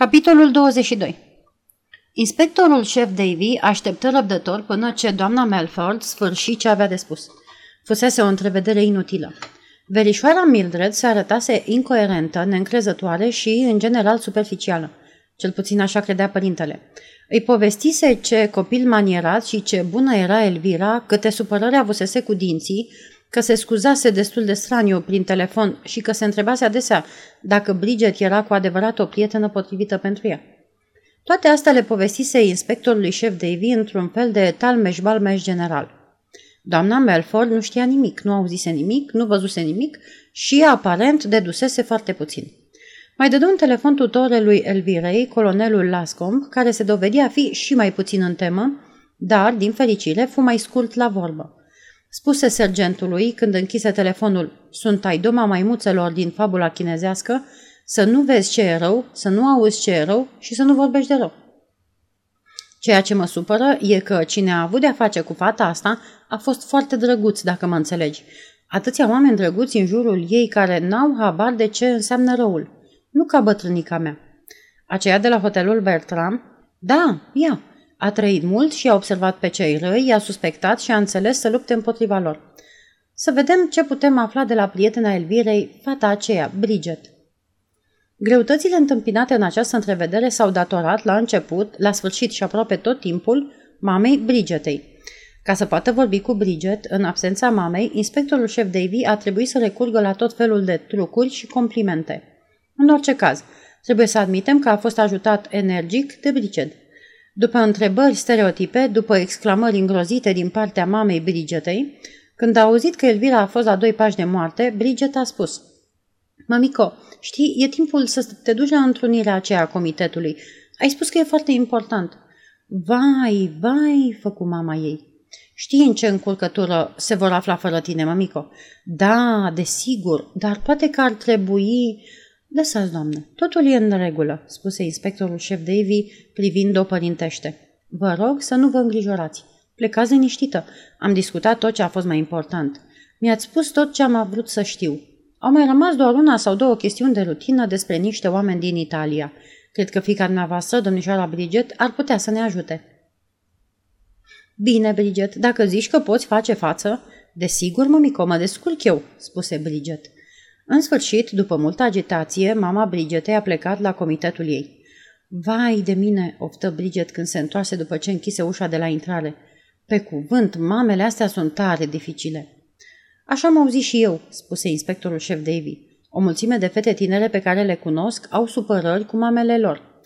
Capitolul 22 Inspectorul șef Davy așteptă răbdător până ce doamna Melford sfârși ce avea de spus. Fusese o întrevedere inutilă. Verișoara Mildred se arătase incoerentă, neîncrezătoare și, în general, superficială. Cel puțin așa credea părintele. Îi povestise ce copil manierat și ce bună era Elvira, câte supărări avusese cu dinții, că se scuzase destul de straniu prin telefon și că se întrebase adesea dacă Bridget era cu adevărat o prietenă potrivită pentru ea. Toate astea le povestise inspectorului șef Davy într-un fel de talmeș-balmeș general. Doamna Melford nu știa nimic, nu auzise nimic, nu văzuse nimic și, aparent, dedusese foarte puțin. Mai dădu un telefon tutorelui Elvirei, colonelul Lascomb, care se dovedea a fi și mai puțin în temă, dar, din fericire, fu mai scurt la vorbă. Spuse sergentului, când închise telefonul, sunt ai doma maimuțelor din fabula chinezească, să nu vezi ce e rău, să nu auzi ce e rău și să nu vorbești de rău. Ceea ce mă supără e că cine a avut de-a face cu fata asta a fost foarte drăguț, dacă mă înțelegi. Atâția oameni drăguți în jurul ei care n-au habar de ce înseamnă răul. Nu ca bătrânica mea. Aceea de la hotelul Bertram? Da, ea. A trăit mult și a observat pe cei răi, i-a suspectat și a înțeles să lupte împotriva lor. Să vedem ce putem afla de la prietena Elvirei, fata aceea, Bridget. Greutățile întâmpinate în această întrevedere s-au datorat la început, la sfârșit și aproape tot timpul, mamei Bridgetei. Ca să poată vorbi cu Bridget, în absența mamei, inspectorul șef Davy a trebuit să recurgă la tot felul de trucuri și complimente. În orice caz, trebuie să admitem că a fost ajutat energic de Bridget. După întrebări stereotipe, după exclamări îngrozite din partea mamei Bridgetei, când a auzit că Elvira a fost la doi pași de moarte, Bridget a spus Mamico, știi, e timpul să te duci la întrunirea aceea a comitetului. Ai spus că e foarte important. Vai, vai, făcu mama ei. Știi în ce încurcătură se vor afla fără tine, mamico? Da, desigur, dar poate că ar trebui... Lăsați, doamnă, totul e în regulă, spuse inspectorul șef Davy privind-o părintește. Vă rog să nu vă îngrijorați. Plecați liniștită. Am discutat tot ce a fost mai important. Mi-ați spus tot ce am vrut să știu. Au mai rămas doar una sau două chestiuni de rutină despre niște oameni din Italia. Cred că fica dumneavoastră, domnișoara Bridget, ar putea să ne ajute. Bine, Bridget, dacă zici că poți face față, desigur, mămico, mă descurc eu, spuse Bridget. În sfârșit, după multă agitație, mama Bridgetei a plecat la comitetul ei. Vai de mine, oftă Bridget când se întoarse după ce închise ușa de la intrare. Pe cuvânt, mamele astea sunt tare dificile. Așa am auzit și eu, spuse inspectorul șef Davy. O mulțime de fete tinere pe care le cunosc au supărări cu mamele lor.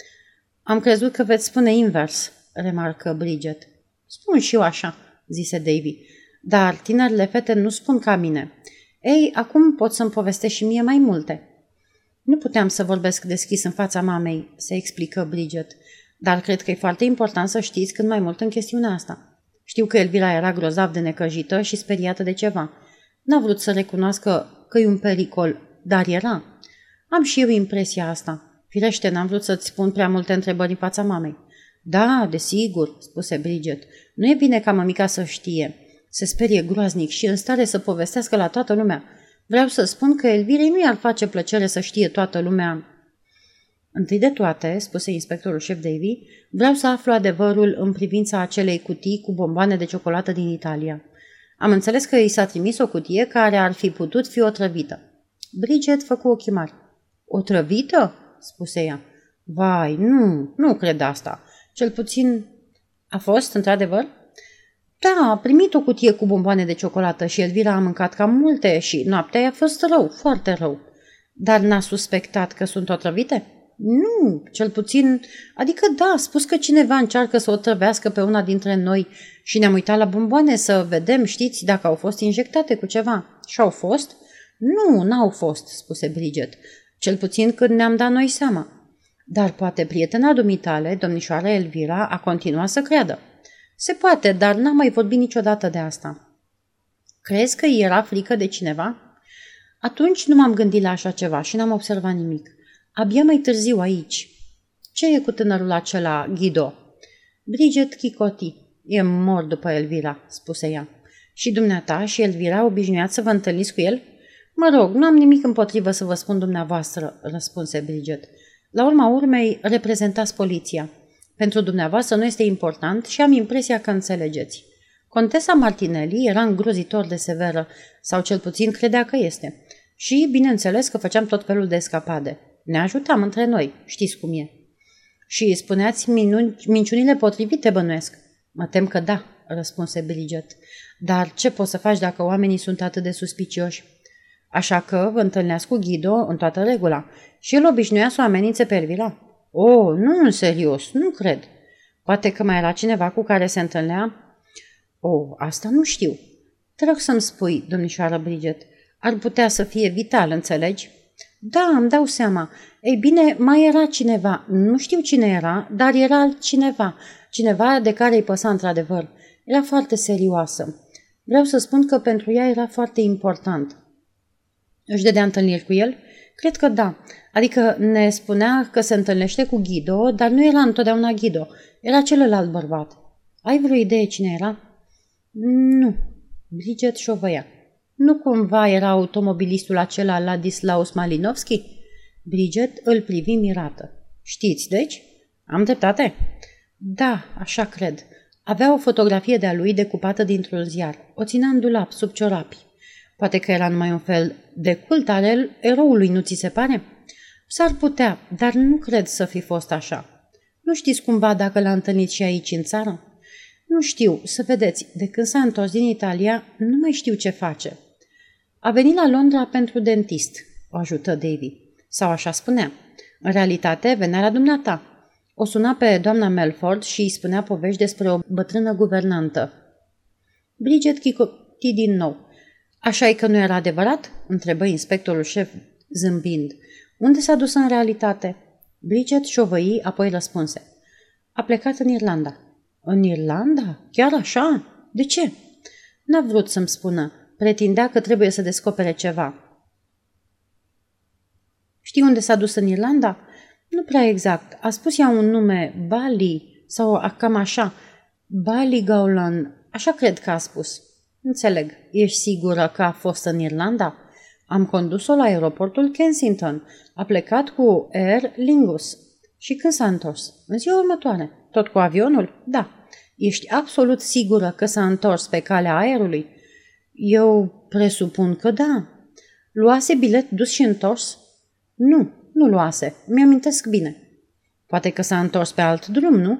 Am crezut că veți spune invers, remarcă Bridget. Spun și eu așa, zise Davy. Dar tinerile fete nu spun ca mine. Ei, acum pot să-mi povestești și mie mai multe. Nu puteam să vorbesc deschis în fața mamei, se explică Bridget, dar cred că e foarte important să știți cât mai mult în chestiunea asta. Știu că Elvira era grozav de necăjită și speriată de ceva. N-a vrut să recunoască că e un pericol, dar era. Am și eu impresia asta. Firește, n-am vrut să-ți spun prea multe întrebări în fața mamei. Da, desigur, spuse Bridget. Nu e bine ca mămica să știe. Se sperie groaznic și în stare să povestească la toată lumea. Vreau să spun că Elvirei nu i-ar face plăcere să știe toată lumea. Întâi de toate, spuse inspectorul șef Davy, vreau să aflu adevărul în privința acelei cutii cu bomboane de ciocolată din Italia. Am înțeles că i s-a trimis o cutie care ar fi putut fi otrăvită. Bridget făcu ochii mari. Otrăvită? spuse ea. Vai, nu, nu cred asta. Cel puțin a fost, într-adevăr? Da, a primit o cutie cu bomboane de ciocolată și Elvira a mâncat cam multe și noaptea i-a fost rău, foarte rău. Dar n-a suspectat că sunt otrăvite? Nu, cel puțin, adică da, a spus că cineva încearcă să o trăvească pe una dintre noi și ne-am uitat la bomboane să vedem, știți, dacă au fost injectate cu ceva. Și au fost? Nu, n-au fost, spuse Bridget, cel puțin când ne-am dat noi seama. Dar poate prietena dumitale, domnișoara Elvira, a continuat să creadă. Se poate, dar n-am mai vorbit niciodată de asta. Crezi că era frică de cineva? Atunci nu m-am gândit la așa ceva și n-am observat nimic. Abia mai târziu aici. Ce e cu tânărul acela, Ghido? Bridget Chicoti. E mort după Elvira, spuse ea. Și dumneata și Elvira obișnuiați să vă întâlniți cu el? Mă rog, nu am nimic împotrivă să vă spun dumneavoastră, răspunse Bridget. La urma urmei, reprezentați poliția. Pentru dumneavoastră nu este important și am impresia că înțelegeți. Contesa Martinelli era îngrozitor de severă, sau cel puțin credea că este. Și, bineînțeles, că făceam tot felul de escapade. Ne ajutam între noi, știți cum e. Și spuneați minuni, minciunile potrivite, bănuiesc. Mă tem că da, răspunse Bridget. Dar ce poți să faci dacă oamenii sunt atât de suspicioși? Așa că vă întâlneați cu Ghido în toată regula și el obișnuia să o amenințe pe Elvira. O, oh, nu în serios, nu cred. Poate că mai era cineva cu care se întâlnea? O, oh, asta nu știu. Te rog să-mi spui, domnișoară Bridget, ar putea să fie vital, înțelegi? Da, îmi dau seama. Ei bine, mai era cineva. Nu știu cine era, dar era altcineva. Cineva de care îi păsa într-adevăr. Era foarte serioasă. Vreau să spun că pentru ea era foarte important. Își dădea întâlniri cu el? Cred că da. Adică ne spunea că se întâlnește cu Ghido, dar nu era întotdeauna Ghido. Era celălalt bărbat. Ai vreo idee cine era? Nu. Bridget șovăia. Nu cumva era automobilistul acela Ladislaus Malinovski? Bridget îl privi mirată. Știți, deci? Am dreptate? Da, așa cred. Avea o fotografie de-a lui decupată dintr-un ziar. O ținea în dulap, sub ciorapi. Poate că era numai un fel de cult al eroului, nu ți se pare? S-ar putea, dar nu cred să fi fost așa. Nu știți cumva dacă l-a întâlnit și aici în țară? Nu știu, să vedeți, de când s-a întors din Italia, nu mai știu ce face. A venit la Londra pentru dentist, o ajută Davy. Sau așa spunea. În realitate, venea la dumneata. O suna pe doamna Melford și îi spunea povești despre o bătrână guvernantă. Bridget chicoti din nou. Așa e că nu era adevărat?" întrebă inspectorul șef, zâmbind. Unde s-a dus în realitate?" Bridget șovăi, apoi răspunse. A plecat în Irlanda. În Irlanda? Chiar așa? De ce? N-a vrut să-mi spună. Pretindea că trebuie să descopere ceva. Știi unde s-a dus în Irlanda? Nu prea exact. A spus ea un nume, Bali, sau cam așa. Bali Gaulan, așa cred că a spus. Înțeleg. Ești sigură că a fost în Irlanda? Am condus-o la aeroportul Kensington. A plecat cu Air Lingus. Și când s-a întors? În ziua următoare. Tot cu avionul? Da. Ești absolut sigură că s-a întors pe calea aerului? Eu presupun că da. Luase bilet dus și întors? Nu, nu luase. Mi-amintesc bine. Poate că s-a întors pe alt drum, nu?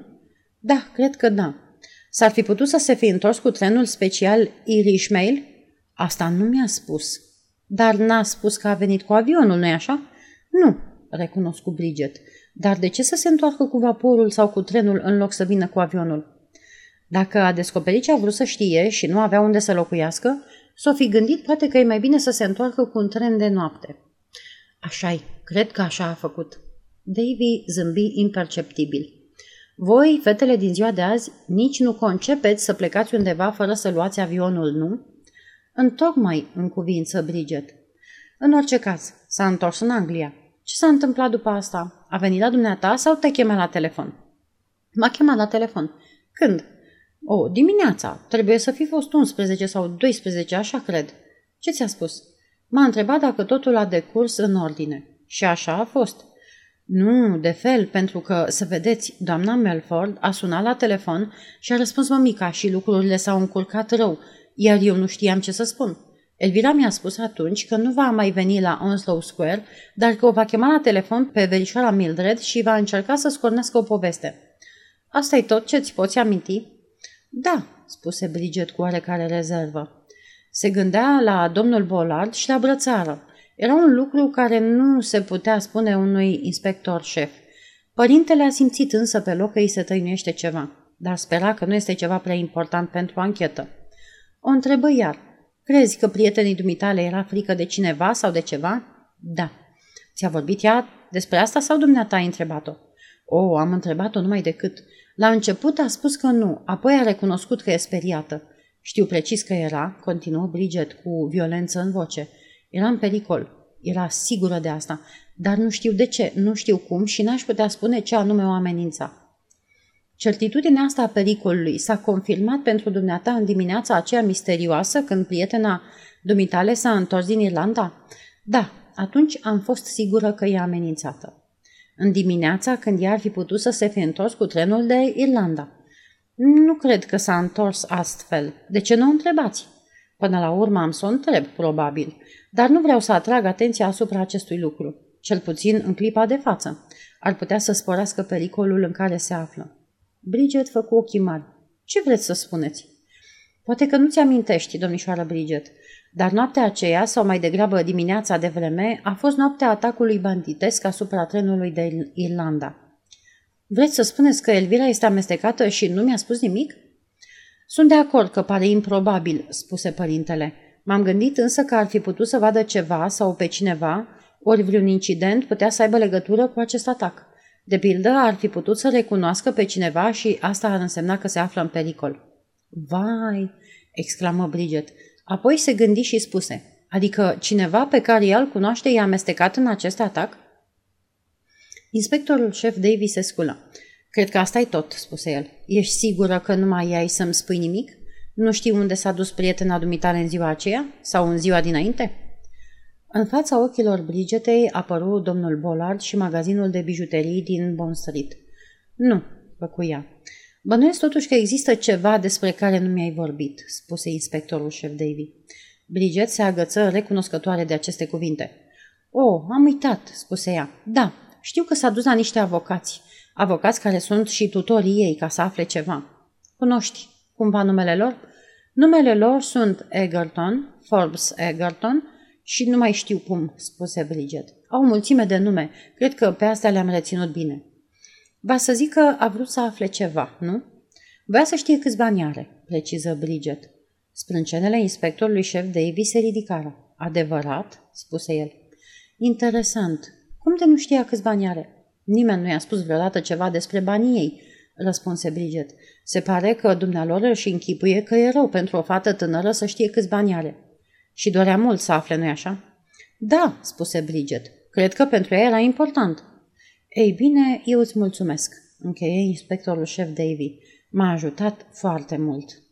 Da, cred că da. S-ar fi putut să se fi întors cu trenul special Irish Mail? Asta nu mi-a spus. Dar n-a spus că a venit cu avionul, nu-i așa? Nu, recunosc cu Bridget. Dar de ce să se întoarcă cu vaporul sau cu trenul în loc să vină cu avionul? Dacă a descoperit ce a vrut să știe și nu avea unde să locuiască, s-o fi gândit poate că e mai bine să se întoarcă cu un tren de noapte. Așa-i, cred că așa a făcut. Davy zâmbi imperceptibil. Voi, fetele din ziua de azi, nici nu concepeți să plecați undeva fără să luați avionul, nu? Întocmai în cuvință Bridget. În orice caz, s-a întors în Anglia. Ce s-a întâmplat după asta? A venit la dumneata sau te chema la telefon? M-a chemat la telefon. Când? O, dimineața. Trebuie să fi fost 11 sau 12, așa cred. Ce ți-a spus? M-a întrebat dacă totul a decurs în ordine. Și așa a fost. Nu, de fel, pentru că, să vedeți, doamna Melford a sunat la telefon și a răspuns mămica și lucrurile s-au încurcat rău, iar eu nu știam ce să spun. Elvira mi-a spus atunci că nu va mai veni la Onslow Square, dar că o va chema la telefon pe verișoara Mildred și va încerca să scornească o poveste. asta e tot ce-ți poți aminti?" Da," spuse Bridget cu oarecare rezervă. Se gândea la domnul Bollard și la brățară. Era un lucru care nu se putea spune unui inspector șef. Părintele a simțit însă pe loc că îi se tăinuiește ceva, dar spera că nu este ceva prea important pentru anchetă. O întrebă iar. Crezi că prietenii dumitale era frică de cineva sau de ceva? Da. Ți-a vorbit ea despre asta sau dumneata ai întrebat-o? O, am întrebat-o numai decât. La început a spus că nu, apoi a recunoscut că e speriată. Știu precis că era, continuă Bridget cu violență în voce. Era în pericol. Era sigură de asta. Dar nu știu de ce, nu știu cum și n-aș putea spune ce anume o amenința. Certitudinea asta a pericolului s-a confirmat pentru dumneata în dimineața aceea misterioasă când prietena dumitale s-a întors din Irlanda? Da, atunci am fost sigură că e amenințată. în dimineața când ea ar fi putut să se fi întors cu trenul de Irlanda. Nu cred că s-a întors astfel. De ce nu o întrebați? Până la urmă am să o întreb, probabil, dar nu vreau să atrag atenția asupra acestui lucru, cel puțin în clipa de față. Ar putea să sporească pericolul în care se află. Bridget făcu ochii mari. Ce vreți să spuneți? Poate că nu ți amintești, domnișoară Bridget, dar noaptea aceea, sau mai degrabă dimineața de vreme, a fost noaptea atacului banditesc asupra trenului de Irlanda. Vreți să spuneți că Elvira este amestecată și nu mi-a spus nimic? Sunt de acord că pare improbabil, spuse părintele. M-am gândit însă că ar fi putut să vadă ceva sau pe cineva, ori vreun incident putea să aibă legătură cu acest atac. De pildă, ar fi putut să recunoască pe cineva și asta ar însemna că se află în pericol. Vai, exclamă Bridget. Apoi se gândi și spuse, adică cineva pe care el cunoaște i-a amestecat în acest atac? Inspectorul șef Davy se sculă. Cred că asta e tot, spuse el. Ești sigură că nu mai ai să-mi spui nimic? Nu știi unde s-a dus prietena dumitare în ziua aceea? Sau în ziua dinainte? În fața ochilor Bridgetei apăru domnul Bollard și magazinul de bijuterii din Bond Street. Nu, făcuia. Bănuiesc totuși că există ceva despre care nu mi-ai vorbit, spuse inspectorul șef Davy. Bridget se agăță recunoscătoare de aceste cuvinte. Oh, am uitat, spuse ea. Da, știu că s-a dus la niște avocați. Avocați care sunt și tutorii ei ca să afle ceva. Cunoști cumva numele lor? Numele lor sunt Egerton, Forbes Egerton și nu mai știu cum, spuse Bridget. Au o mulțime de nume. Cred că pe astea le-am reținut bine. Va să zic că a vrut să afle ceva, nu? Vrea să știe câți bani are, preciză Bridget. Sprâncenele inspectorului șef Davy se ridicară. Adevărat? spuse el. Interesant. Cum de nu știa câți bani are? Nimeni nu i-a spus vreodată ceva despre banii ei, răspunse Bridget. Se pare că dumnealor își închipuie că e rău pentru o fată tânără să știe câți bani are. Și dorea mult să afle, nu-i așa? Da, spuse Bridget. Cred că pentru ea era important. Ei bine, eu îți mulțumesc, încheie inspectorul șef Davy. M-a ajutat foarte mult.